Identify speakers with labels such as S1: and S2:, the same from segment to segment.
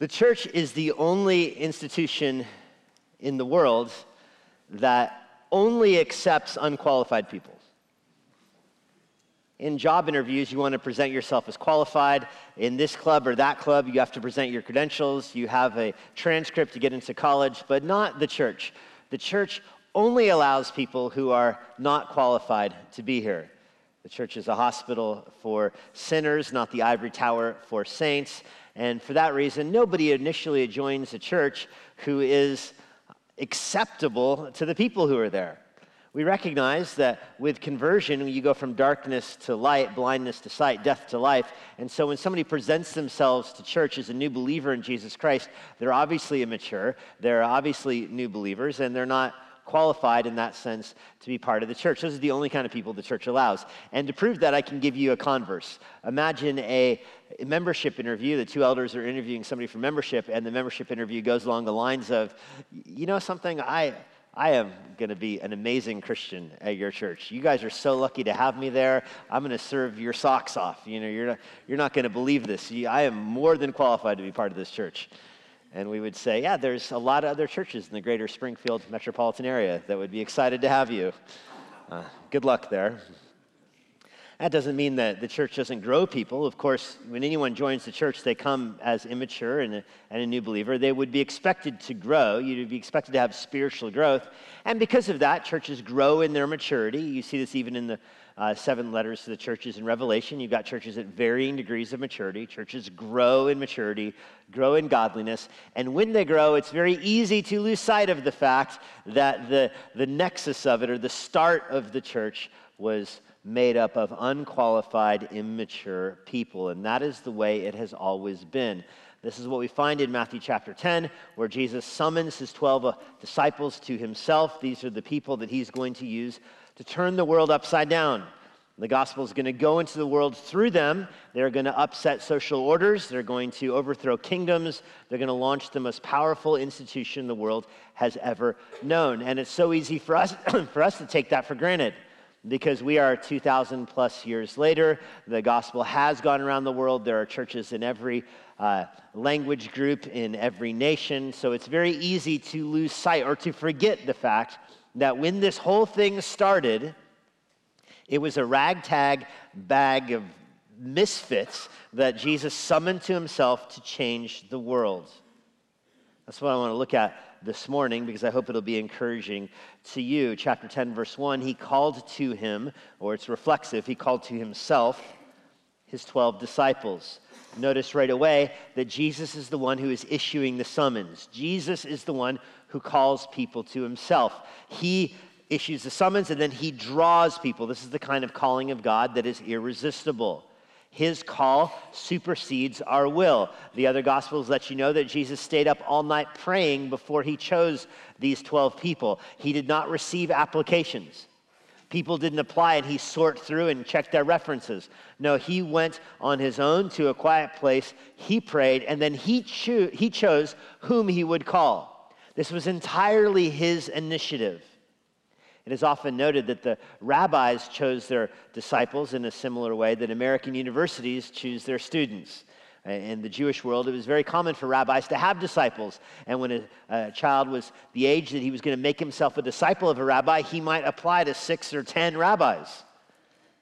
S1: The church is the only institution in the world that only accepts unqualified people. In job interviews, you want to present yourself as qualified. In this club or that club, you have to present your credentials. You have a transcript to get into college, but not the church. The church only allows people who are not qualified to be here. The church is a hospital for sinners, not the ivory tower for saints. And for that reason, nobody initially joins a church who is acceptable to the people who are there. We recognize that with conversion, you go from darkness to light, blindness to sight, death to life. And so when somebody presents themselves to church as a new believer in Jesus Christ, they're obviously immature, they're obviously new believers, and they're not qualified in that sense to be part of the church. Those are the only kind of people the church allows. And to prove that, I can give you a converse. Imagine a membership interview. The two elders are interviewing somebody for membership, and the membership interview goes along the lines of, you know something, I. I am going to be an amazing Christian at your church. You guys are so lucky to have me there. I'm going to serve your socks off. You know, you're not, you're not going to believe this. I am more than qualified to be part of this church. And we would say, yeah, there's a lot of other churches in the greater Springfield metropolitan area that would be excited to have you. Uh, good luck there. That doesn't mean that the church doesn't grow people. Of course, when anyone joins the church, they come as immature and a, and a new believer. They would be expected to grow. You'd be expected to have spiritual growth. And because of that, churches grow in their maturity. You see this even in the uh, seven letters to the churches in Revelation. You've got churches at varying degrees of maturity. Churches grow in maturity, grow in godliness. And when they grow, it's very easy to lose sight of the fact that the, the nexus of it or the start of the church was made up of unqualified, immature people. And that is the way it has always been. This is what we find in Matthew chapter 10, where Jesus summons his 12 uh, disciples to himself. These are the people that he's going to use to turn the world upside down. The gospel is going to go into the world through them. They're going to upset social orders. They're going to overthrow kingdoms. They're going to launch the most powerful institution the world has ever known. And it's so easy for us, for us to take that for granted because we are 2,000 plus years later. The gospel has gone around the world. There are churches in every uh, language group, in every nation. So it's very easy to lose sight or to forget the fact that when this whole thing started, it was a ragtag bag of misfits that Jesus summoned to himself to change the world. That's what I want to look at this morning because I hope it'll be encouraging to you. Chapter 10, verse 1 He called to him, or it's reflexive, he called to himself his 12 disciples. Notice right away that Jesus is the one who is issuing the summons. Jesus is the one who calls people to himself. He issues the summons and then he draws people. This is the kind of calling of God that is irresistible. His call supersedes our will. The other gospels let you know that Jesus stayed up all night praying before he chose these 12 people. He did not receive applications. People didn't apply and he sort through and checked their references. No, he went on his own to a quiet place. He prayed and then he, cho- he chose whom he would call. This was entirely his initiative. It is often noted that the rabbis chose their disciples in a similar way that American universities choose their students. Uh, in the Jewish world, it was very common for rabbis to have disciples. And when a, a child was the age that he was going to make himself a disciple of a rabbi, he might apply to six or ten rabbis.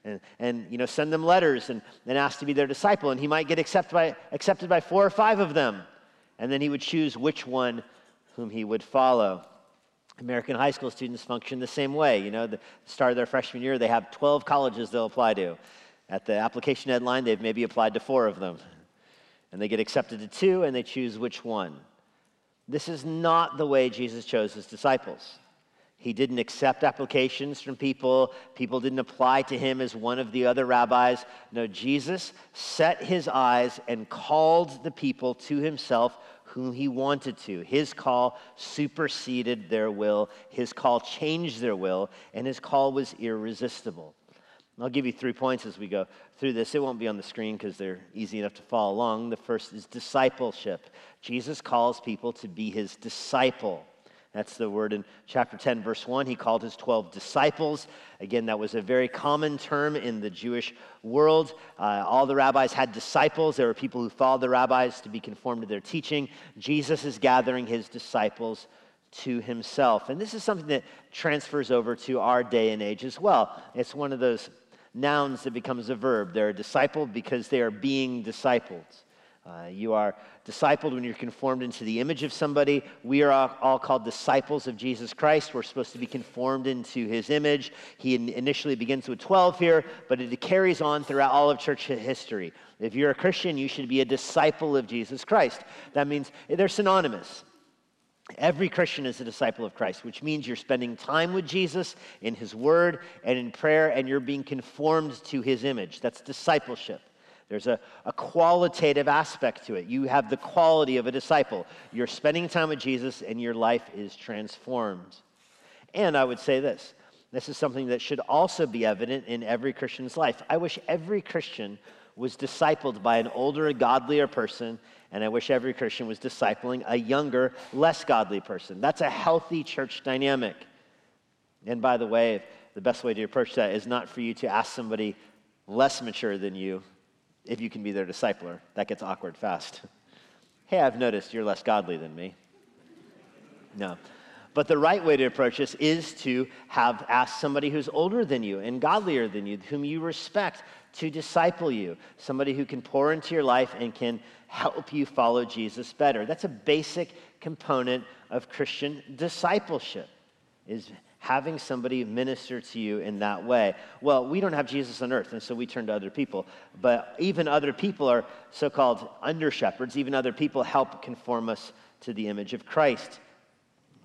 S1: And, and you know, send them letters and, and ask to be their disciple. And he might get accepted by, accepted by four or five of them. And then he would choose which one whom he would follow. American high school students function the same way. You know, the start of their freshman year, they have 12 colleges they'll apply to. At the application deadline, they've maybe applied to four of them. And they get accepted to two, and they choose which one. This is not the way Jesus chose his disciples. He didn't accept applications from people. People didn't apply to him as one of the other rabbis. No, Jesus set his eyes and called the people to himself whom he wanted to. His call superseded their will, his call changed their will, and his call was irresistible. I'll give you three points as we go through this. It won't be on the screen because they're easy enough to follow along. The first is discipleship. Jesus calls people to be his disciple. That's the word in chapter 10, verse 1. He called his 12 disciples. Again, that was a very common term in the Jewish world. Uh, all the rabbis had disciples. There were people who followed the rabbis to be conformed to their teaching. Jesus is gathering his disciples to himself. And this is something that transfers over to our day and age as well. It's one of those nouns that becomes a verb. They're a disciple because they are being discipled. Uh, you are discipled when you're conformed into the image of somebody. We are all, all, called disciples of Jesus Christ. We're supposed to be conformed into his image. He in, initially begins with 12 here, but it carries on throughout all of church history. If you're a Christian, you should be a disciple of Jesus Christ. That means they're synonymous. Every Christian is a disciple of Christ, which means you're spending time with Jesus in his word and in prayer, and you're being conformed to his image. That's discipleship. There's a, a qualitative aspect to it. You have the quality of a disciple. You're spending time with Jesus, and your life is transformed. And I would say this this is something that should also be evident in every Christian's life. I wish every Christian was discipled by an older, godlier person, and I wish every Christian was discipling a younger, less godly person. That's a healthy church dynamic. And by the way, the best way to approach that is not for you to ask somebody less mature than you if you can be their discipler. That gets awkward fast. hey, I've noticed you're less godly than me. No. But the right way to approach this is to have asked somebody who's older than you and godlier than you, whom you respect, to disciple you, somebody who can pour into your life and can help you follow Jesus better. That's a basic component of Christian discipleship is having somebody minister to you in that way. Well, we don't have Jesus on earth, and so we turn to other people. But even other people are so called under shepherds, even other people help conform us to the image of Christ.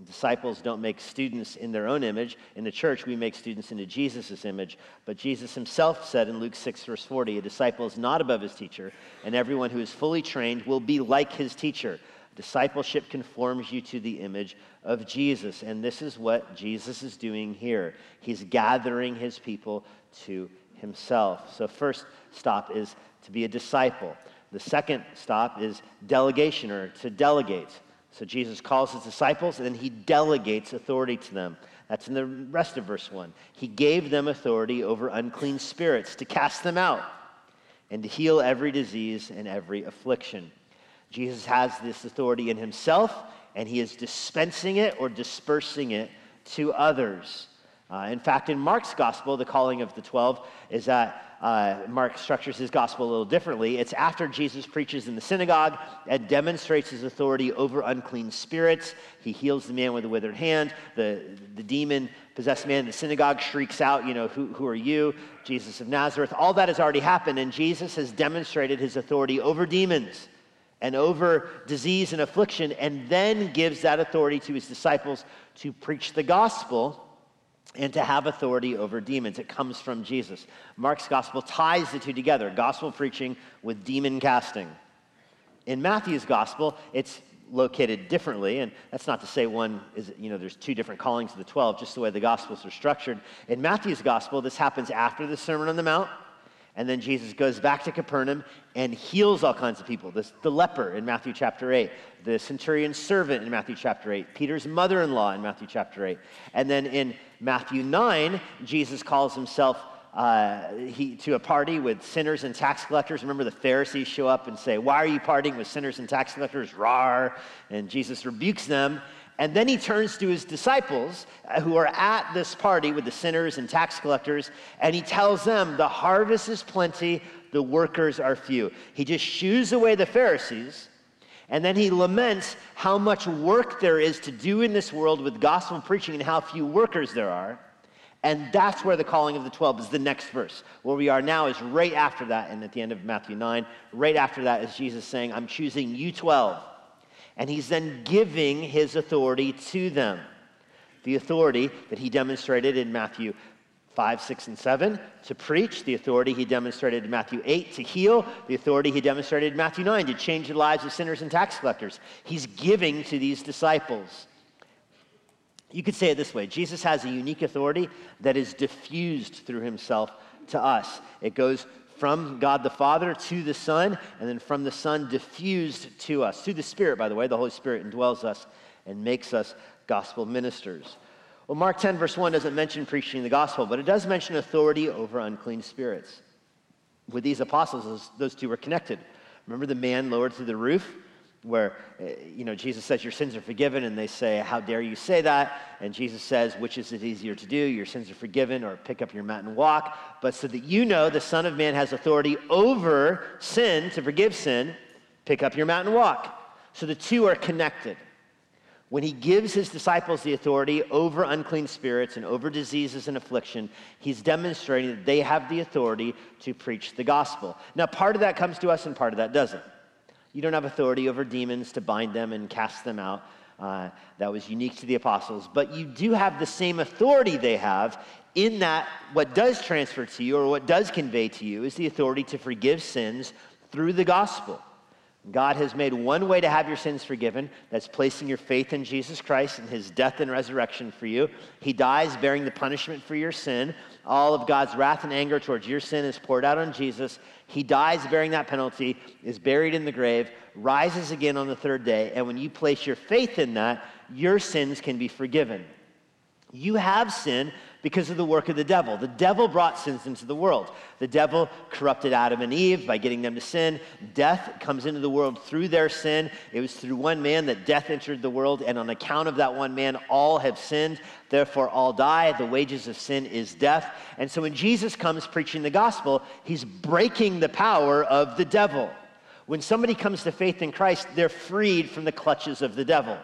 S1: Disciples don't make students in their own image. In the church, we make students into Jesus' image. But Jesus himself said in Luke 6, verse 40, a disciple is not above his teacher, and everyone who is fully trained will be like his teacher. Discipleship conforms you to the image of Jesus. And this is what Jesus is doing here. He's gathering his people to himself. So, first stop is to be a disciple. The second stop is delegation or to delegate. So, Jesus calls his disciples and then he delegates authority to them. That's in the rest of verse 1. He gave them authority over unclean spirits to cast them out and to heal every disease and every affliction. Jesus has this authority in himself, and he is dispensing it or dispersing it to others. Uh, in fact, in Mark's gospel, the calling of the 12 is that uh, Mark structures his gospel a little differently. It's after Jesus preaches in the synagogue and demonstrates his authority over unclean spirits. He heals the man with a withered hand. The, the demon possessed man in the synagogue shrieks out, You know, who, who are you? Jesus of Nazareth. All that has already happened, and Jesus has demonstrated his authority over demons and over disease and affliction, and then gives that authority to his disciples to preach the gospel and to have authority over demons. It comes from Jesus. Mark's gospel ties the two together gospel preaching with demon casting. In Matthew's gospel, it's located differently, and that's not to say one is, you know, there's two different callings of the 12, just the way the gospels are structured. In Matthew's gospel, this happens after the Sermon on the Mount. And then Jesus goes back to Capernaum and heals all kinds of people. This, the leper in Matthew chapter 8, the centurion's servant in Matthew chapter 8, Peter's mother in law in Matthew chapter 8. And then in Matthew 9, Jesus calls himself uh, he, to a party with sinners and tax collectors. Remember, the Pharisees show up and say, Why are you partying with sinners and tax collectors? Rar. And Jesus rebukes them. And then he turns to his disciples uh, who are at this party with the sinners and tax collectors, and he tells them, The harvest is plenty, the workers are few. He just shoos away the Pharisees, and then he laments how much work there is to do in this world with gospel preaching and how few workers there are. And that's where the calling of the 12 is the next verse. Where we are now is right after that, and at the end of Matthew 9, right after that is Jesus saying, I'm choosing you 12 and he's then giving his authority to them. The authority that he demonstrated in Matthew 5, 6, and 7 to preach, the authority he demonstrated in Matthew 8 to heal, the authority he demonstrated in Matthew 9 to change the lives of sinners and tax collectors. He's giving to these disciples. You could say it this way Jesus has a unique authority that is diffused through himself to us. It goes from God the Father to the Son, and then from the Son diffused to us, to the Spirit, by the way. The Holy Spirit indwells us and makes us gospel ministers. Well, Mark 10, verse 1 doesn't mention preaching the gospel, but it does mention authority over unclean spirits. With these apostles, those, those two were connected. Remember the man lowered through the roof? Where, eh, you know, Jesus says, Your sins are forgiven, and they say, How dare you say that? And Jesus says, Which is it easier to do? Your sins are forgiven, or pick up your mat and walk. But so that you know the Son of Man has authority over sin to forgive sin, pick up your mat and walk. So the two are connected when he gives his disciples the authority over unclean spirits and over diseases and affliction, he's demonstrating that they have the authority to preach the gospel. Now, part of that comes to us and part of that doesn't. You don't have authority over demons to bind them and cast them out. Uh, that was unique to the apostles. But you do have the same authority they have in that what does transfer to you or what does convey to you is the authority to forgive sins through the gospel. God has made one way to have your sins forgiven. That's placing your faith in Jesus Christ and his death and resurrection for you. He dies bearing the punishment for your sin. All of God's wrath and anger towards your sin is poured out on Jesus. He dies bearing that penalty, is buried in the grave, rises again on the third day. And when you place your faith in that, your sins can be forgiven. You have sin because of the work of the devil. The devil brought sins into the world. The devil corrupted Adam and Eve by getting them to sin. Death comes into the world through their sin. It was through one man that death entered the world, and on account of that one man, all have sinned. Therefore, all die. The wages of sin is death. And so when Jesus comes preaching the gospel, he's breaking the power of the devil. When somebody comes to faith in Christ, they're freed from the clutches of the devil.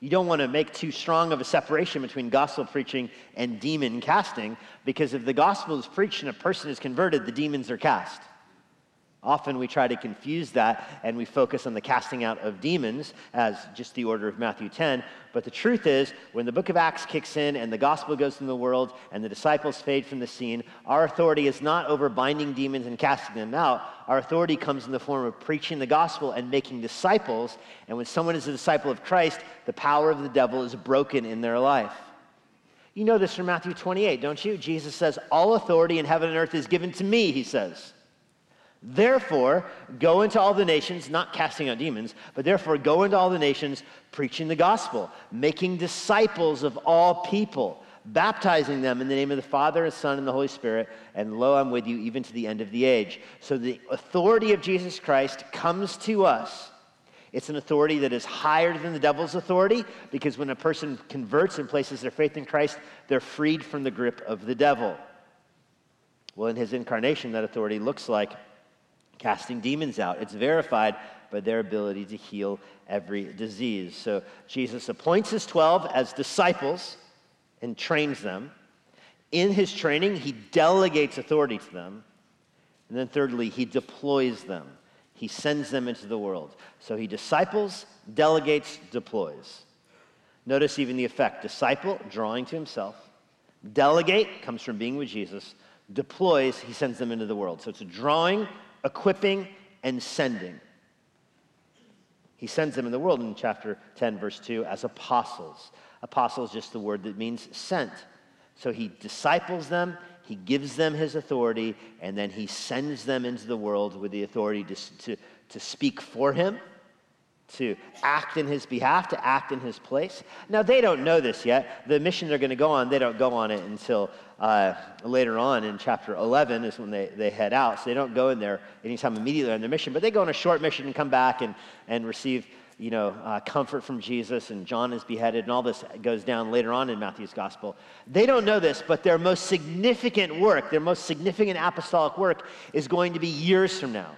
S1: You don't want to make too strong of a separation between gospel preaching and demon casting because if the gospel is preached and a person is converted, the demons are cast. Often we try to confuse that and we focus on the casting out of demons as just the order of Matthew 10. But the truth is, when the book of Acts kicks in and the gospel goes in the world and the disciples fade from the scene, our authority is not over binding demons and casting them out. Our authority comes in the form of preaching the gospel and making disciples. And when someone is a disciple of Christ, the power of the devil is broken in their life. You know this from Matthew 28, don't you? Jesus says, All authority in heaven and earth is given to me, he says. Therefore, go into all the nations, not casting out demons, but therefore go into all the nations, preaching the gospel, making disciples of all people, baptizing them in the name of the Father and Son and the Holy Spirit, and lo, I'm with you even to the end of the age. So the authority of Jesus Christ comes to us. It's an authority that is higher than the devil's authority because when a person converts and places their faith in Christ, they're freed from the grip of the devil. Well, in his incarnation, that authority looks like casting demons out. It's verified by their ability to heal every disease. So Jesus appoints his 12 as disciples and trains them. In his training, he delegates authority to them. And then, thirdly, he deploys them. He sends them into the world. So he disciples, delegates, deploys. Notice even the effect disciple, drawing to himself. Delegate comes from being with Jesus. Deploys, he sends them into the world. So it's a drawing, equipping, and sending. He sends them in the world in chapter 10, verse 2, as apostles. Apostle is just the word that means sent. So he disciples them, he gives them his authority, and then he sends them into the world with the authority to, to, to speak for him to act in his behalf, to act in his place. Now, they don't know this yet. The mission they're going to go on, they don't go on it until uh, later on in chapter 11 is when they, they head out. So they don't go in there anytime immediately on their mission, but they go on a short mission and come back and, and receive you know, uh, comfort from Jesus, and John is beheaded, and all this goes down later on in Matthew's gospel. They don't know this, but their most significant work, their most significant apostolic work, is going to be years from now.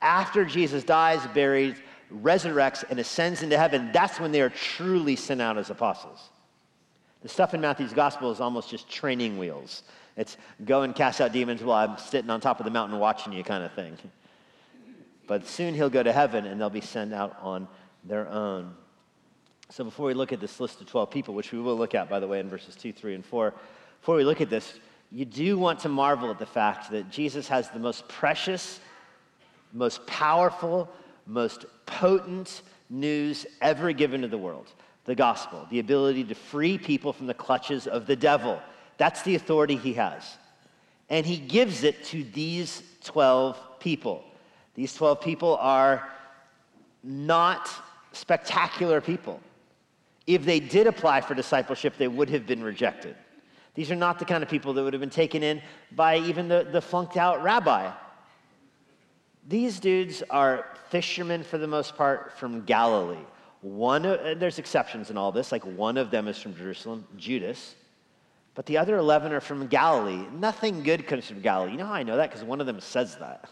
S1: After Jesus dies, buried, resurrects, and ascends into heaven, that's when they are truly sent out as apostles. The stuff in Matthew's gospel is almost just training wheels. It's go and cast out demons while I'm sitting on top of the mountain watching you kind of thing. But soon he'll go to heaven and they'll be sent out on their own. So before we look at this list of 12 people, which we will look at, by the way, in verses 2, 3, and 4, before we look at this, you do want to marvel at the fact that Jesus has the most precious, most powerful, most potent news ever given to the world the gospel, the ability to free people from the clutches of the devil. That's the authority he has. And he gives it to these 12 people. These 12 people are not spectacular people. if they did apply for discipleship, they would have been rejected. These are not the kind of people that would have been taken in by even the, the flunked out rabbi. These dudes are fishermen for the most part from Galilee. One, uh, there's exceptions in all this, like one of them is from Jerusalem, Judas, but the other 11 are from Galilee. Nothing good comes from Galilee. You know how I know that? Because one of them says that.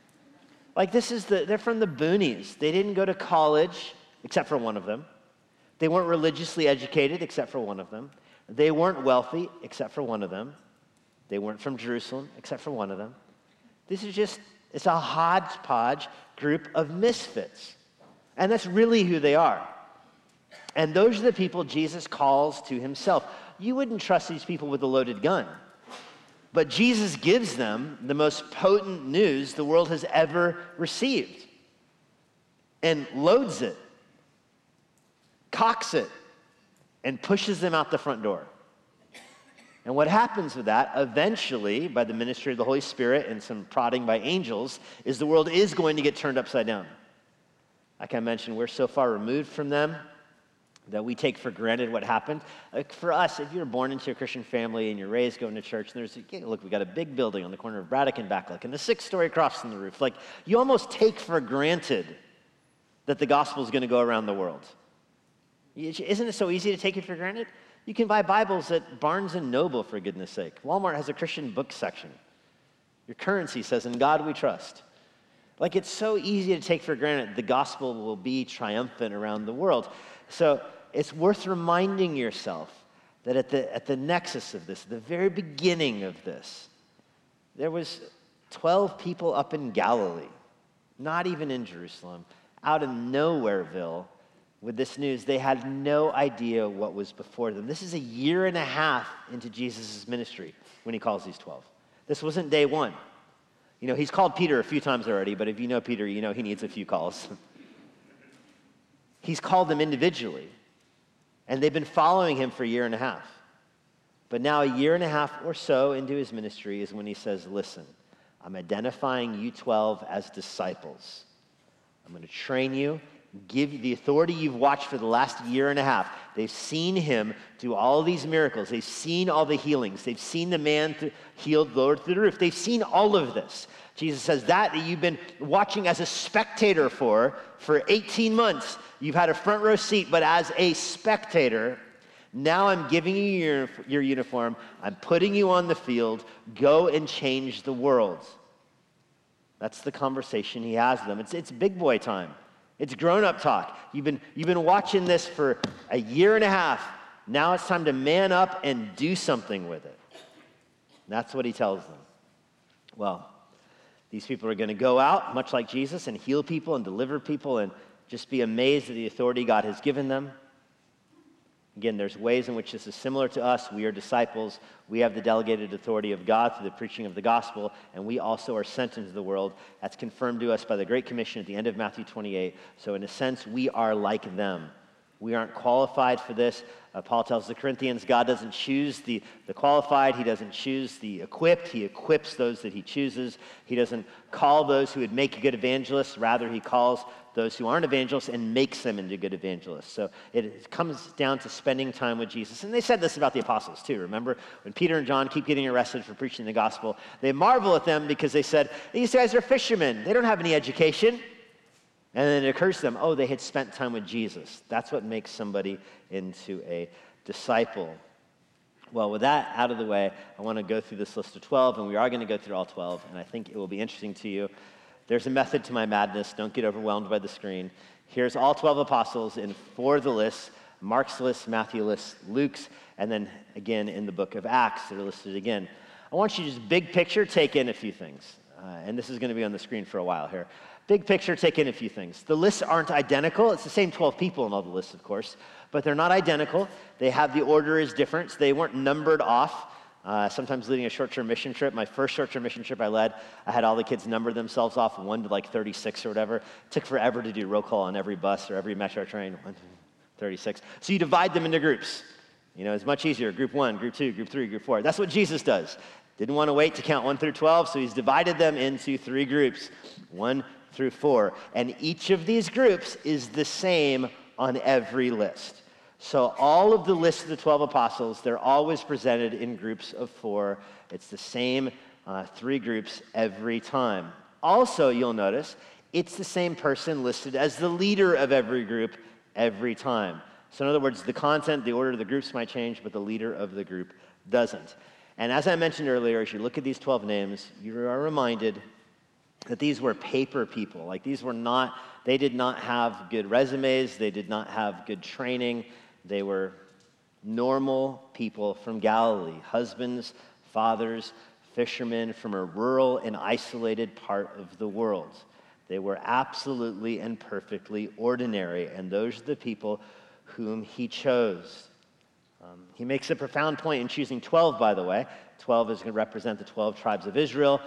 S1: like, this is the, they're from the boonies. They didn't go to college, except for one of them. They weren't religiously educated, except for one of them. They weren't wealthy, except for one of them. They weren't from Jerusalem, except for one of them. This is just, it's a hodgepodge group of misfits. And that's really who they are. And those are the people Jesus calls to himself. You wouldn't trust these people with a loaded gun. But Jesus gives them the most potent news the world has ever received and loads it, cocks it, and pushes them out the front door. And what happens with that, eventually, by the ministry of the Holy Spirit and some prodding by angels, is the world is going to get turned upside down. Like I mentioned, we're so far removed from them that we take for granted what happened. Like for us, if you're born into a Christian family and you're raised going to church, and there's, look, we got a big building on the corner of Braddock and Backlick, and the six-story cross on the roof. Like, you almost take for granted that the gospel is going to go around the world. Isn't it so easy to take it for granted? You can buy Bibles at Barnes and Noble, for goodness sake. Walmart has a Christian book section. Your currency says, In God we trust. Like it's so easy to take for granted the gospel will be triumphant around the world. So it's worth reminding yourself that at the, at the nexus of this, the very beginning of this, there was 12 people up in Galilee, not even in Jerusalem, out in Nowhereville with this news. They had no idea what was before them. This is a year and a half into Jesus' ministry when he calls these 12. This wasn't day one. You know, he's called Peter a few times already, but if you know Peter, you know he needs a few calls. he's called them individually, and they've been following him for a year and a half. But now, a year and a half or so into his ministry, is when he says, Listen, I'm identifying you 12 as disciples. I'm going to train you give the authority you've watched for the last year and a half. They've seen him do all these miracles. They've seen all the healings. They've seen the man th- healed lowered through the roof. They've seen all of this. Jesus says that that you've been watching as a spectator for for 18 months. You've had a front row seat, but as a spectator, now I'm giving you your, your uniform. I'm putting you on the field. Go and change the world. That's the conversation he has with them. It's, it's big boy time. It's grown up talk. You've been, you've been watching this for a year and a half. Now it's time to man up and do something with it. that's what he tells them. Well, these people are going to go out, much like Jesus, and heal people and deliver people and just be amazed at the authority God has given them. Again, there's ways in which this is similar to us. We are disciples. We have the delegated authority of God through the preaching of the gospel, and we also are sent into the world. That's confirmed to us by the Great Commission at the end of Matthew 28. So, in a sense, we are like them. We aren't qualified for this. Uh, Paul tells the Corinthians God doesn't choose the, the qualified, He doesn't choose the equipped. He equips those that He chooses. He doesn't call those who would make good evangelists, rather, He calls those who aren't evangelists and makes them into good evangelists. So it comes down to spending time with Jesus. And they said this about the apostles too. Remember when Peter and John keep getting arrested for preaching the gospel, they marvel at them because they said, These guys are fishermen. They don't have any education. And then it occurs to them, oh, they had spent time with Jesus. That's what makes somebody into a disciple. Well, with that out of the way, I want to go through this list of 12, and we are going to go through all 12, and I think it will be interesting to you. There's a method to my madness. Don't get overwhelmed by the screen. Here's all 12 apostles in four of the lists Mark's list, Matthew's list, Luke's, and then again in the book of Acts, they're listed again. I want you to just big picture take in a few things. Uh, and this is going to be on the screen for a while here. Big picture, take in a few things. The lists aren't identical. It's the same 12 people in all the lists, of course, but they're not identical. They have the order is different. They weren't numbered off. Uh, sometimes leading a short term mission trip. My first short term mission trip I led, I had all the kids number themselves off, one to like 36 or whatever. It took forever to do roll call on every bus or every metro train. 36. So you divide them into groups. You know, it's much easier. Group one, group two, group three, group four. That's what Jesus does. Didn't want to wait to count one through 12, so he's divided them into three groups one through four. And each of these groups is the same on every list. So, all of the lists of the 12 apostles, they're always presented in groups of four. It's the same uh, three groups every time. Also, you'll notice it's the same person listed as the leader of every group every time. So, in other words, the content, the order of the groups might change, but the leader of the group doesn't. And as I mentioned earlier, as you look at these 12 names, you are reminded that these were paper people. Like these were not, they did not have good resumes, they did not have good training. They were normal people from Galilee, husbands, fathers, fishermen from a rural and isolated part of the world. They were absolutely and perfectly ordinary, and those are the people whom he chose. Um, he makes a profound point in choosing 12, by the way. 12 is going to represent the 12 tribes of Israel.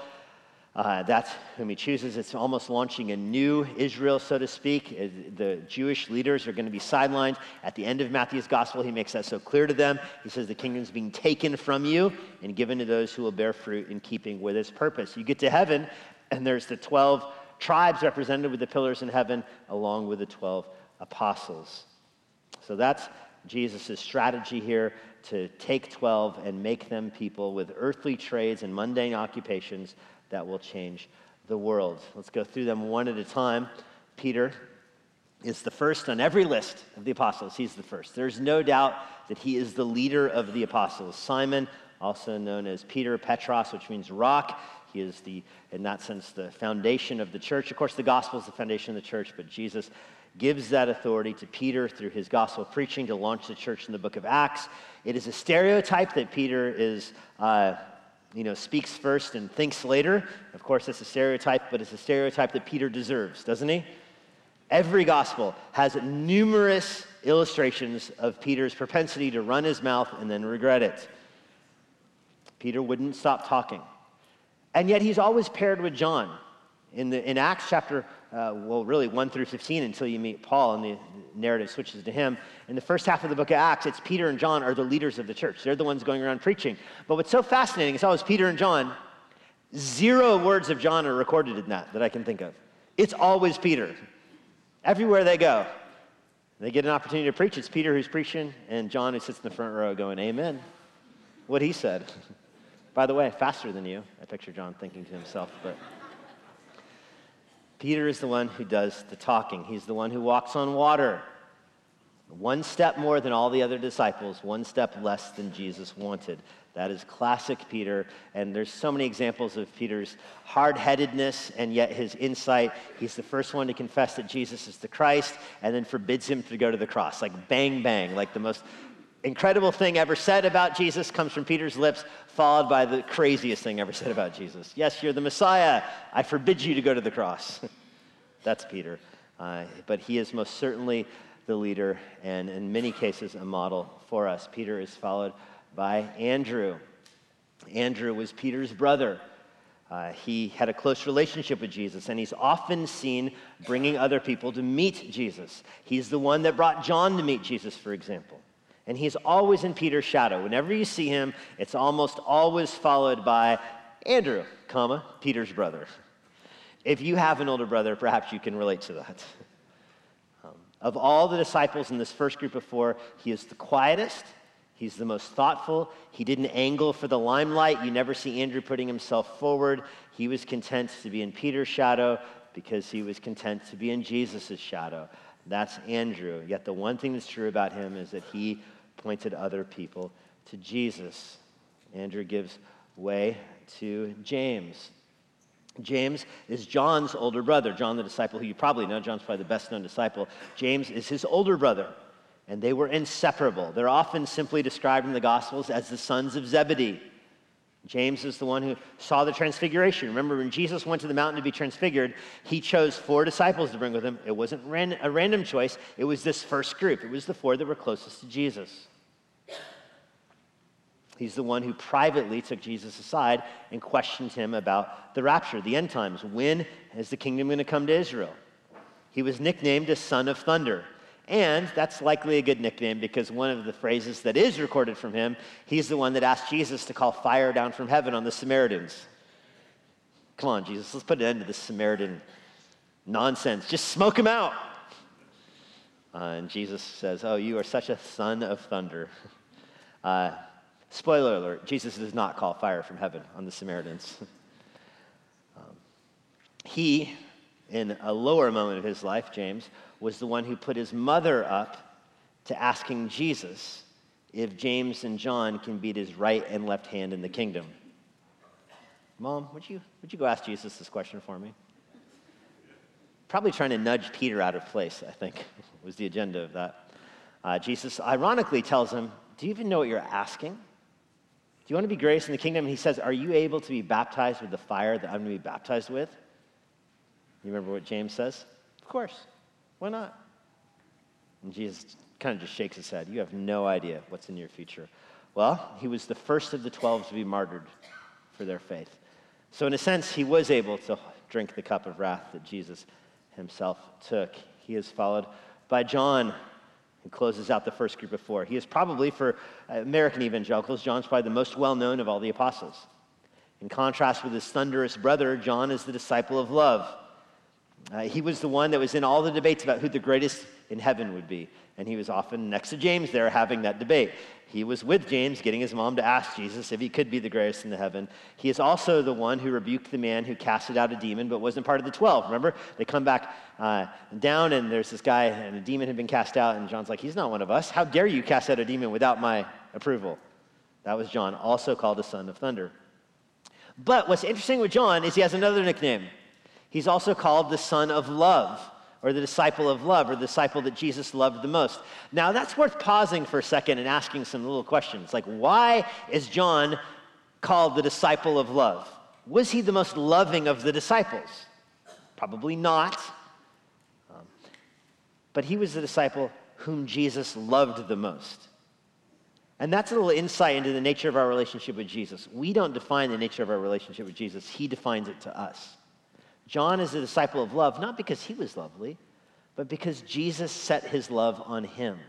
S1: Uh, that's whom he chooses. It's almost launching a new Israel, so to speak. Uh, the Jewish leaders are going to be sidelined. At the end of Matthew's gospel, he makes that so clear to them. He says, The kingdom is being taken from you and given to those who will bear fruit in keeping with its purpose. You get to heaven, and there's the 12 tribes represented with the pillars in heaven, along with the 12 apostles. So that's Jesus' strategy here to take 12 and make them people with earthly trades and mundane occupations that will change the world. Let's go through them one at a time. Peter is the first on every list of the apostles. He's the first. There's no doubt that he is the leader of the apostles. Simon, also known as Peter Petros, which means rock. He is the, in that sense, the foundation of the church. Of course, the gospel is the foundation of the church, but Jesus gives that authority to Peter through his gospel preaching to launch the church in the book of Acts. It is a stereotype that Peter is uh, you know, speaks first and thinks later. Of course, it's a stereotype, but it's a stereotype that Peter deserves, doesn't he? Every gospel has numerous illustrations of Peter's propensity to run his mouth and then regret it. Peter wouldn't stop talking. And yet he's always paired with John. In, the, in Acts chapter uh, well, really 1 through 15 until you meet Paul and the narrative switches to him. In the first half of the book of Acts, it's Peter and John are the leaders of the church. They're the ones going around preaching. But what's so fascinating is always Peter and John, zero words of John are recorded in that that I can think of. It's always Peter. Everywhere they go, they get an opportunity to preach. It's Peter who's preaching, and John who sits in the front row going, Amen. What he said. By the way, faster than you. I picture John thinking to himself, but. Peter is the one who does the talking. He's the one who walks on water. One step more than all the other disciples, one step less than Jesus wanted. That is classic Peter. And there's so many examples of Peter's hard headedness and yet his insight. He's the first one to confess that Jesus is the Christ and then forbids him to go to the cross. Like bang, bang. Like the most incredible thing ever said about Jesus comes from Peter's lips, followed by the craziest thing ever said about Jesus. Yes, you're the Messiah. I forbid you to go to the cross. That's Peter. Uh, but he is most certainly the leader and, in many cases, a model for us. Peter is followed by Andrew. Andrew was Peter's brother. Uh, he had a close relationship with Jesus, and he's often seen bringing other people to meet Jesus. He's the one that brought John to meet Jesus, for example. And he's always in Peter's shadow. Whenever you see him, it's almost always followed by Andrew, comma, Peter's brother. If you have an older brother, perhaps you can relate to that. Um, of all the disciples in this first group of four, he is the quietest, he's the most thoughtful. He didn't angle for the limelight. You never see Andrew putting himself forward. He was content to be in Peter's shadow because he was content to be in Jesus' shadow. That's Andrew. Yet the one thing that's true about him is that he pointed other people to Jesus. Andrew gives way to James. James is John's older brother. John, the disciple who you probably know, John's probably the best known disciple. James is his older brother, and they were inseparable. They're often simply described in the Gospels as the sons of Zebedee. James is the one who saw the transfiguration. Remember, when Jesus went to the mountain to be transfigured, he chose four disciples to bring with him. It wasn't a random choice, it was this first group. It was the four that were closest to Jesus. He's the one who privately took Jesus aside and questioned him about the rapture, the end times. When is the kingdom going to come to Israel? He was nicknamed a son of thunder. And that's likely a good nickname because one of the phrases that is recorded from him, he's the one that asked Jesus to call fire down from heaven on the Samaritans. Come on, Jesus, let's put an end to this Samaritan nonsense. Just smoke him out. Uh, and Jesus says, Oh, you are such a son of thunder. Uh, spoiler alert Jesus does not call fire from heaven on the Samaritans. um, he, in a lower moment of his life, James, was the one who put his mother up to asking Jesus if James and John can beat his right and left hand in the kingdom. Mom, would you, would you go ask Jesus this question for me? Probably trying to nudge Peter out of place, I think, was the agenda of that. Uh, Jesus ironically tells him, Do you even know what you're asking? Do you want to be grace in the kingdom? And he says, Are you able to be baptized with the fire that I'm going to be baptized with? You remember what James says? Of course. Why not? And Jesus kind of just shakes his head. You have no idea what's in your future. Well, he was the first of the 12 to be martyred for their faith. So, in a sense, he was able to drink the cup of wrath that Jesus himself took. He is followed by John, who closes out the first group of four. He is probably, for American evangelicals, John's probably the most well known of all the apostles. In contrast with his thunderous brother, John is the disciple of love. Uh, he was the one that was in all the debates about who the greatest in heaven would be. And he was often next to James there having that debate. He was with James, getting his mom to ask Jesus if he could be the greatest in the heaven. He is also the one who rebuked the man who casted out a demon but wasn't part of the 12. Remember? They come back uh, down, and there's this guy, and a demon had been cast out, and John's like, He's not one of us. How dare you cast out a demon without my approval? That was John, also called the son of thunder. But what's interesting with John is he has another nickname. He's also called the son of love or the disciple of love, or the disciple that Jesus loved the most. Now, that's worth pausing for a second and asking some little questions. Like, why is John called the disciple of love? Was he the most loving of the disciples? Probably not. Um, but he was the disciple whom Jesus loved the most. And that's a little insight into the nature of our relationship with Jesus. We don't define the nature of our relationship with Jesus, he defines it to us. John is a disciple of love, not because he was lovely, but because Jesus set his love on him.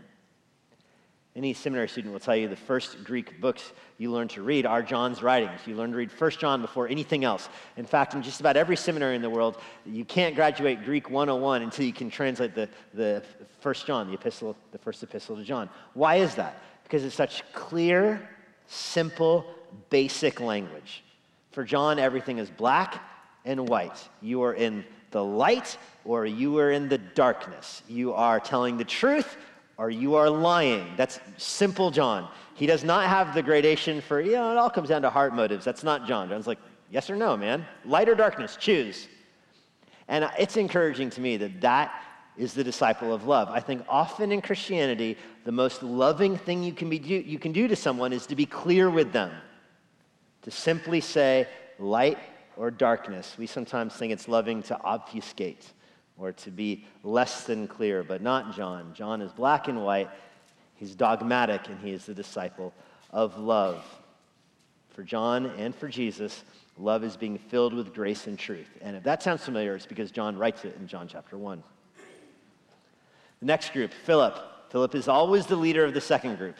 S1: Any seminary student will tell you the first Greek books you learn to read are John's writings. You learn to read 1 John before anything else. In fact, in just about every seminary in the world, you can't graduate Greek 101 until you can translate the, the 1 John, the epistle, the first epistle to John. Why is that? Because it's such clear, simple, basic language. For John, everything is black and white. You are in the light or you are in the darkness. You are telling the truth or you are lying. That's simple John. He does not have the gradation for, you know, it all comes down to heart motives. That's not John. John's like, yes or no, man. Light or darkness, choose. And it's encouraging to me that that is the disciple of love. I think often in Christianity, the most loving thing you can, be do, you can do to someone is to be clear with them, to simply say, light or darkness. We sometimes think it's loving to obfuscate or to be less than clear, but not John. John is black and white, he's dogmatic, and he is the disciple of love. For John and for Jesus, love is being filled with grace and truth. And if that sounds familiar, it's because John writes it in John chapter 1. The next group, Philip. Philip is always the leader of the second group.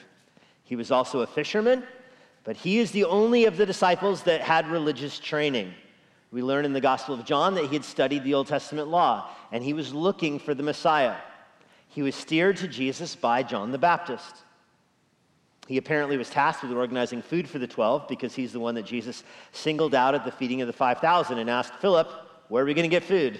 S1: He was also a fisherman, but he is the only of the disciples that had religious training. We learn in the Gospel of John that he had studied the Old Testament law and he was looking for the Messiah. He was steered to Jesus by John the Baptist. He apparently was tasked with organizing food for the 12 because he's the one that Jesus singled out at the feeding of the 5,000 and asked Philip, Where are we going to get food?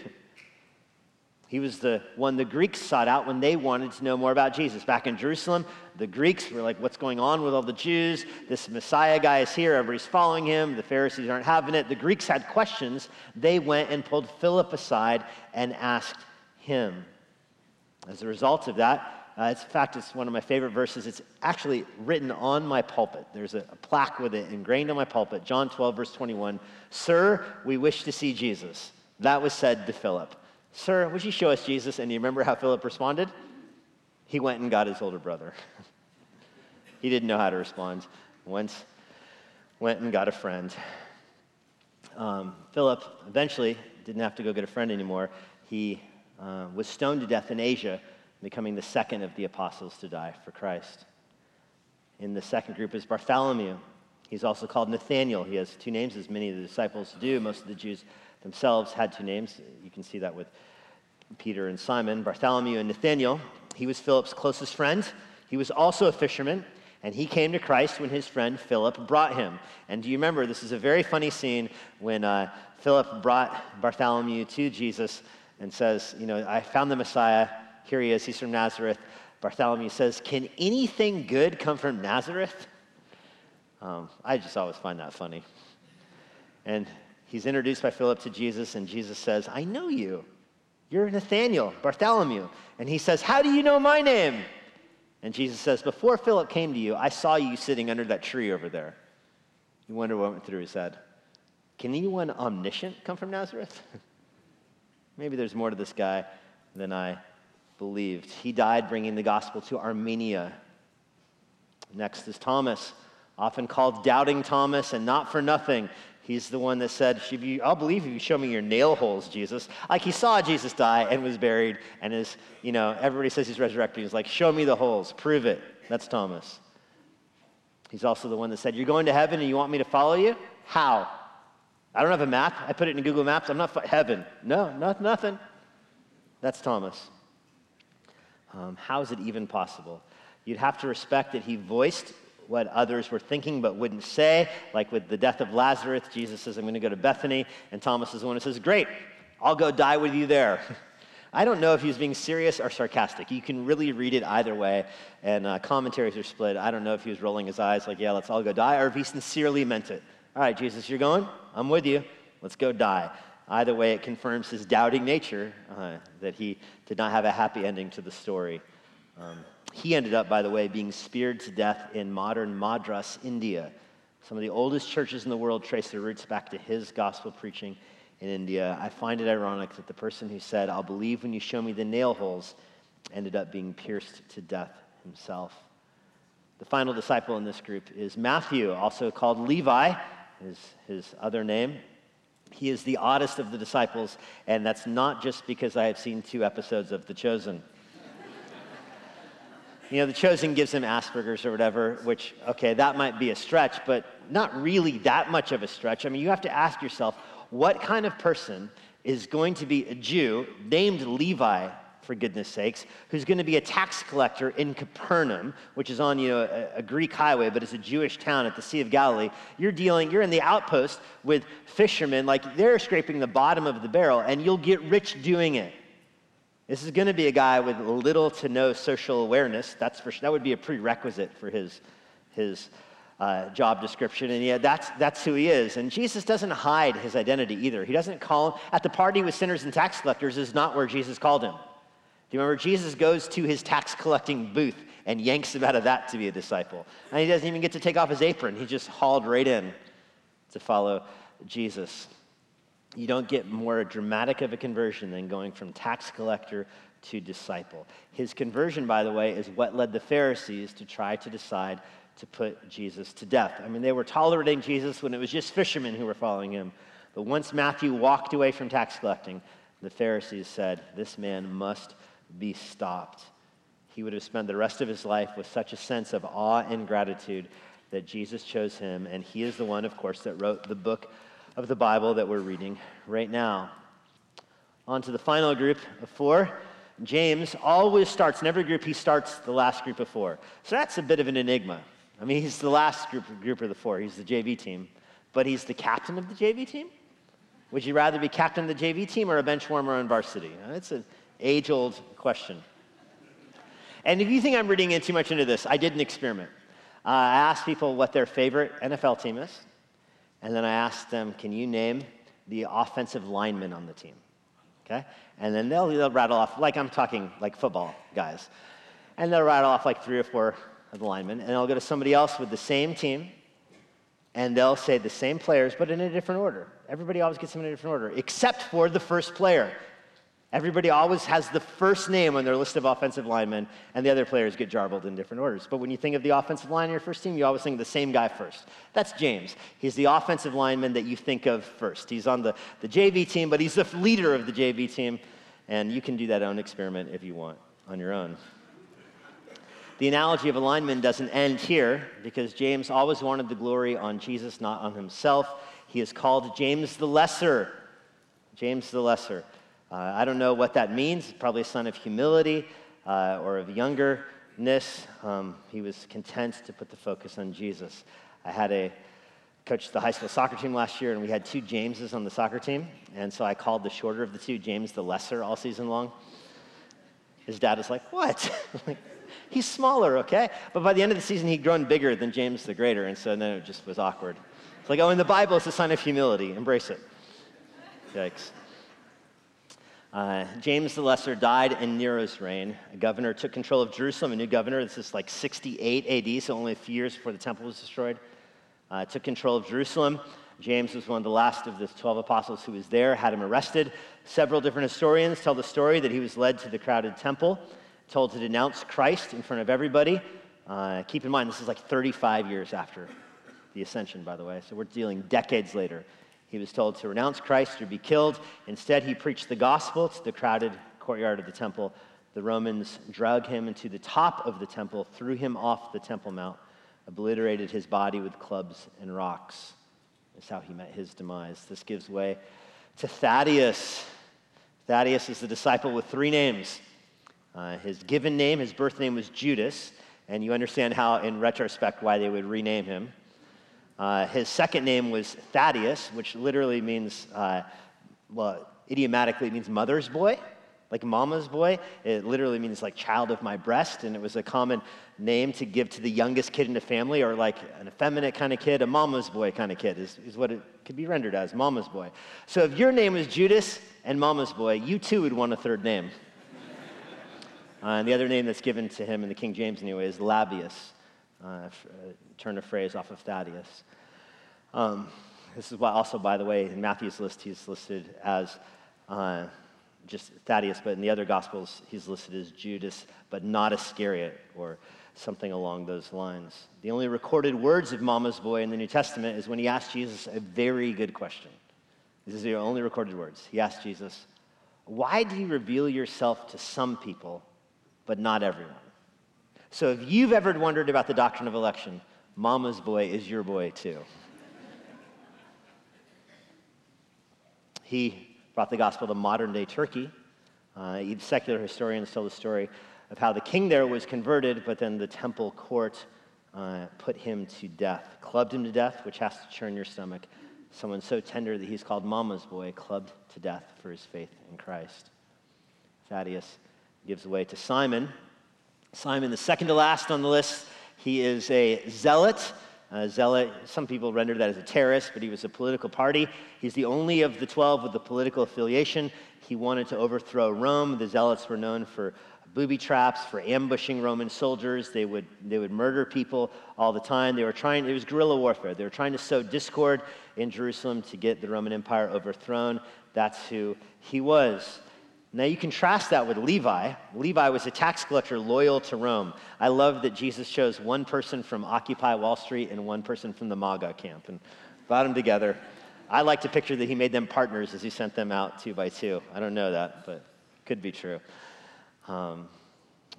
S1: He was the one the Greeks sought out when they wanted to know more about Jesus. Back in Jerusalem, the Greeks were like, What's going on with all the Jews? This Messiah guy is here. Everybody's following him. The Pharisees aren't having it. The Greeks had questions. They went and pulled Philip aside and asked him. As a result of that, uh, it's, in fact, it's one of my favorite verses. It's actually written on my pulpit. There's a, a plaque with it ingrained on my pulpit. John 12, verse 21. Sir, we wish to see Jesus. That was said to Philip. Sir, would you show us Jesus? And do you remember how Philip responded? He went and got his older brother. he didn't know how to respond. Went, went and got a friend. Um, Philip eventually didn't have to go get a friend anymore. He uh, was stoned to death in Asia, becoming the second of the apostles to die for Christ. In the second group is Bartholomew. He's also called Nathaniel. He has two names, as many of the disciples do. Most of the Jews themselves had two names. You can see that with Peter and Simon, Bartholomew and Nathaniel. He was Philip's closest friend. He was also a fisherman, and he came to Christ when his friend Philip brought him. And do you remember, this is a very funny scene when uh, Philip brought Bartholomew to Jesus and says, You know, I found the Messiah. Here he is. He's from Nazareth. Bartholomew says, Can anything good come from Nazareth? Um, I just always find that funny. And he's introduced by Philip to Jesus, and Jesus says, I know you. You're Nathaniel, Bartholomew. And he says, How do you know my name? And Jesus says, Before Philip came to you, I saw you sitting under that tree over there. You wonder what went through his head. Can anyone omniscient come from Nazareth? Maybe there's more to this guy than I believed. He died bringing the gospel to Armenia. Next is Thomas, often called Doubting Thomas, and not for nothing. He's the one that said, I'll believe if you show me your nail holes, Jesus. Like he saw Jesus die and was buried, and is, you know, everybody says he's resurrected. He's like, show me the holes, prove it. That's Thomas. He's also the one that said, You're going to heaven and you want me to follow you? How? I don't have a map. I put it in Google Maps. I'm not heaven. No, not, nothing. That's Thomas. Um, how is it even possible? You'd have to respect that he voiced what others were thinking but wouldn't say. Like with the death of Lazarus, Jesus says, I'm going to go to Bethany. And Thomas is the one who says, Great, I'll go die with you there. I don't know if he was being serious or sarcastic. You can really read it either way, and uh, commentaries are split. I don't know if he was rolling his eyes like, yeah, let's all go die, or if he sincerely meant it. All right, Jesus, you're going? I'm with you. Let's go die. Either way, it confirms his doubting nature, uh, that he did not have a happy ending to the story. Um, he ended up, by the way, being speared to death in modern Madras, India. Some of the oldest churches in the world trace their roots back to his gospel preaching in India. I find it ironic that the person who said, I'll believe when you show me the nail holes, ended up being pierced to death himself. The final disciple in this group is Matthew, also called Levi, is his other name. He is the oddest of the disciples, and that's not just because I have seen two episodes of The Chosen. You know, the chosen gives him Asperger's or whatever, which, okay, that might be a stretch, but not really that much of a stretch. I mean, you have to ask yourself what kind of person is going to be a Jew named Levi, for goodness sakes, who's going to be a tax collector in Capernaum, which is on, you know, a, a Greek highway, but it's a Jewish town at the Sea of Galilee. You're dealing, you're in the outpost with fishermen, like they're scraping the bottom of the barrel, and you'll get rich doing it. This is going to be a guy with little to no social awareness. That's for, that would be a prerequisite for his, his uh, job description. And yeah, that's, that's who he is. And Jesus doesn't hide his identity either. He doesn't call him, at the party with sinners and tax collectors is not where Jesus called him. Do you remember? Jesus goes to his tax collecting booth and yanks him out of that to be a disciple. And he doesn't even get to take off his apron. He just hauled right in to follow Jesus you don't get more dramatic of a conversion than going from tax collector to disciple. His conversion, by the way, is what led the Pharisees to try to decide to put Jesus to death. I mean, they were tolerating Jesus when it was just fishermen who were following him. But once Matthew walked away from tax collecting, the Pharisees said, This man must be stopped. He would have spent the rest of his life with such a sense of awe and gratitude that Jesus chose him. And he is the one, of course, that wrote the book of the Bible that we're reading right now. On to the final group of four. James always starts, in every group, he starts the last group of four. So that's a bit of an enigma. I mean, he's the last group, group of the four. He's the JV team, but he's the captain of the JV team? Would you rather be captain of the JV team or a bench warmer on varsity? It's an age old question. And if you think I'm reading in too much into this, I did an experiment. Uh, I asked people what their favorite NFL team is. And then I asked them, can you name the offensive lineman on the team? Okay? And then they'll, they'll rattle off, like I'm talking like football guys. And they'll rattle off like three or four of the linemen. And I'll go to somebody else with the same team, and they'll say the same players, but in a different order. Everybody always gets them in a different order, except for the first player. Everybody always has the first name on their list of offensive linemen, and the other players get jarbled in different orders. But when you think of the offensive line in your first team, you always think of the same guy first. That's James. He's the offensive lineman that you think of first. He's on the, the JV team, but he's the leader of the JV team, and you can do that own experiment if you want on your own. The analogy of a lineman doesn't end here because James always wanted the glory on Jesus, not on himself. He is called James the Lesser. James the Lesser. Uh, I don't know what that means. Probably a sign of humility. uh, or of youngerness. Um, he was content to put the focus on Jesus. I had a coached the high school soccer team last year, and we had two Jameses on the soccer team. And so I called the shorter of the two James the lesser all season long. His dad was like, What? He's smaller, okay? But by the end of the season, he'd grown bigger than James the Greater, and so then it just was awkward. It's like, oh, in the Bible, it's a sign of humility. Embrace it. Yikes. Uh, James the Lesser died in Nero's reign. A governor took control of Jerusalem, a new governor. This is like 68 AD, so only a few years before the temple was destroyed. Uh, took control of Jerusalem. James was one of the last of the 12 apostles who was there, had him arrested. Several different historians tell the story that he was led to the crowded temple, told to denounce Christ in front of everybody. Uh, keep in mind, this is like 35 years after the ascension, by the way, so we're dealing decades later. He was told to renounce Christ or be killed. Instead, he preached the gospel to the crowded courtyard of the temple. The Romans dragged him into the top of the temple, threw him off the Temple Mount, obliterated his body with clubs and rocks. That's how he met his demise. This gives way to Thaddeus. Thaddeus is the disciple with three names. Uh, his given name, his birth name was Judas, and you understand how, in retrospect, why they would rename him. Uh, his second name was Thaddeus, which literally means, uh, well, idiomatically means mother's boy, like mama's boy. It literally means like child of my breast, and it was a common name to give to the youngest kid in the family, or like an effeminate kind of kid, a mama's boy kind of kid, is, is what it could be rendered as, mama's boy. So if your name was Judas and mama's boy, you too would want a third name. uh, and the other name that's given to him in the King James anyway is Lebbaeus uh, uh, turn a phrase off of Thaddeus. Um, this is why, also, by the way, in Matthew's list, he's listed as uh, just Thaddeus, but in the other Gospels, he's listed as Judas, but not Iscariot or something along those lines. The only recorded words of Mama's boy in the New Testament is when he asked Jesus a very good question. These are the only recorded words. He asked Jesus, Why do you reveal yourself to some people, but not everyone? So if you've ever wondered about the doctrine of election, mama's boy is your boy too. he brought the gospel to modern day Turkey. Uh, secular historians tell the story of how the king there was converted, but then the temple court uh, put him to death, clubbed him to death, which has to churn your stomach. Someone so tender that he's called Mama's boy, clubbed to death for his faith in Christ. Thaddeus gives way to Simon, Simon, the second to last on the list, he is a zealot. A zealot, some people render that as a terrorist, but he was a political party. He's the only of the 12 with a political affiliation. He wanted to overthrow Rome. The zealots were known for booby traps, for ambushing Roman soldiers. They would, they would murder people all the time. They were trying, it was guerrilla warfare. They were trying to sow discord in Jerusalem to get the Roman Empire overthrown. That's who he was. Now you contrast that with Levi. Levi was a tax collector loyal to Rome. I love that Jesus chose one person from Occupy Wall Street and one person from the MAGA camp and brought them together. I like to picture that he made them partners as he sent them out two by two. I don't know that, but could be true. Um,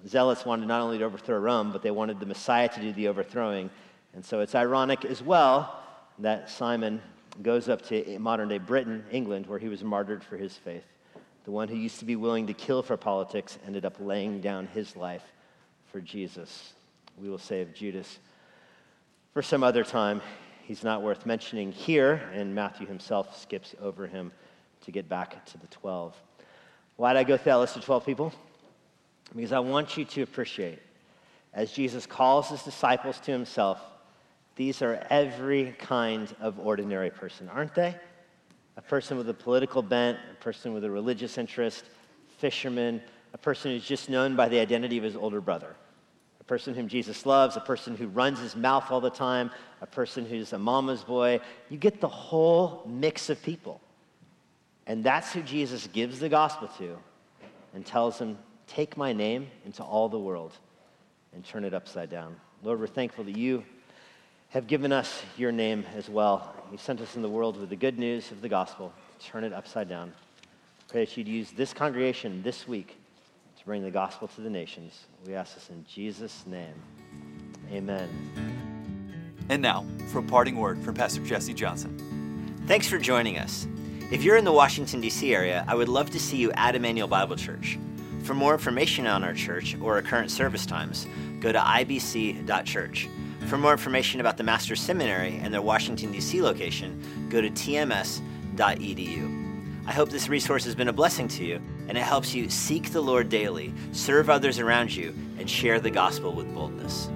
S1: zealots wanted not only to overthrow Rome, but they wanted the Messiah to do the overthrowing. And so it's ironic as well that Simon goes up to modern day Britain, England, where he was martyred for his faith. The one who used to be willing to kill for politics ended up laying down his life for Jesus. We will save Judas for some other time. He's not worth mentioning here, and Matthew himself skips over him to get back to the 12. Why did I go through that list of 12 people? Because I want you to appreciate, as Jesus calls his disciples to himself, these are every kind of ordinary person, aren't they? A person with a political bent, a person with a religious interest, fisherman, a person who's just known by the identity of his older brother, a person whom Jesus loves, a person who runs his mouth all the time, a person who's a mama's boy. You get the whole mix of people. And that's who Jesus gives the gospel to and tells him, Take my name into all the world and turn it upside down. Lord, we're thankful that you have given us your name as well. You sent us in the world with the good news of the gospel. Turn it upside down. Pray that you'd use this congregation this week to bring the gospel to the nations. We ask this in Jesus' name. Amen.
S2: And now, for a parting word from Pastor Jesse Johnson.
S3: Thanks for joining us. If you're in the Washington, D.C. area, I would love to see you at Immanuel Bible Church.
S1: For more information on our church or our current service times, go to ibc.church. For more information about the Master's Seminary and their Washington, D.C. location, go to tms.edu. I hope this resource has been a blessing to you and it helps you seek the Lord daily, serve others around you, and share the gospel with boldness.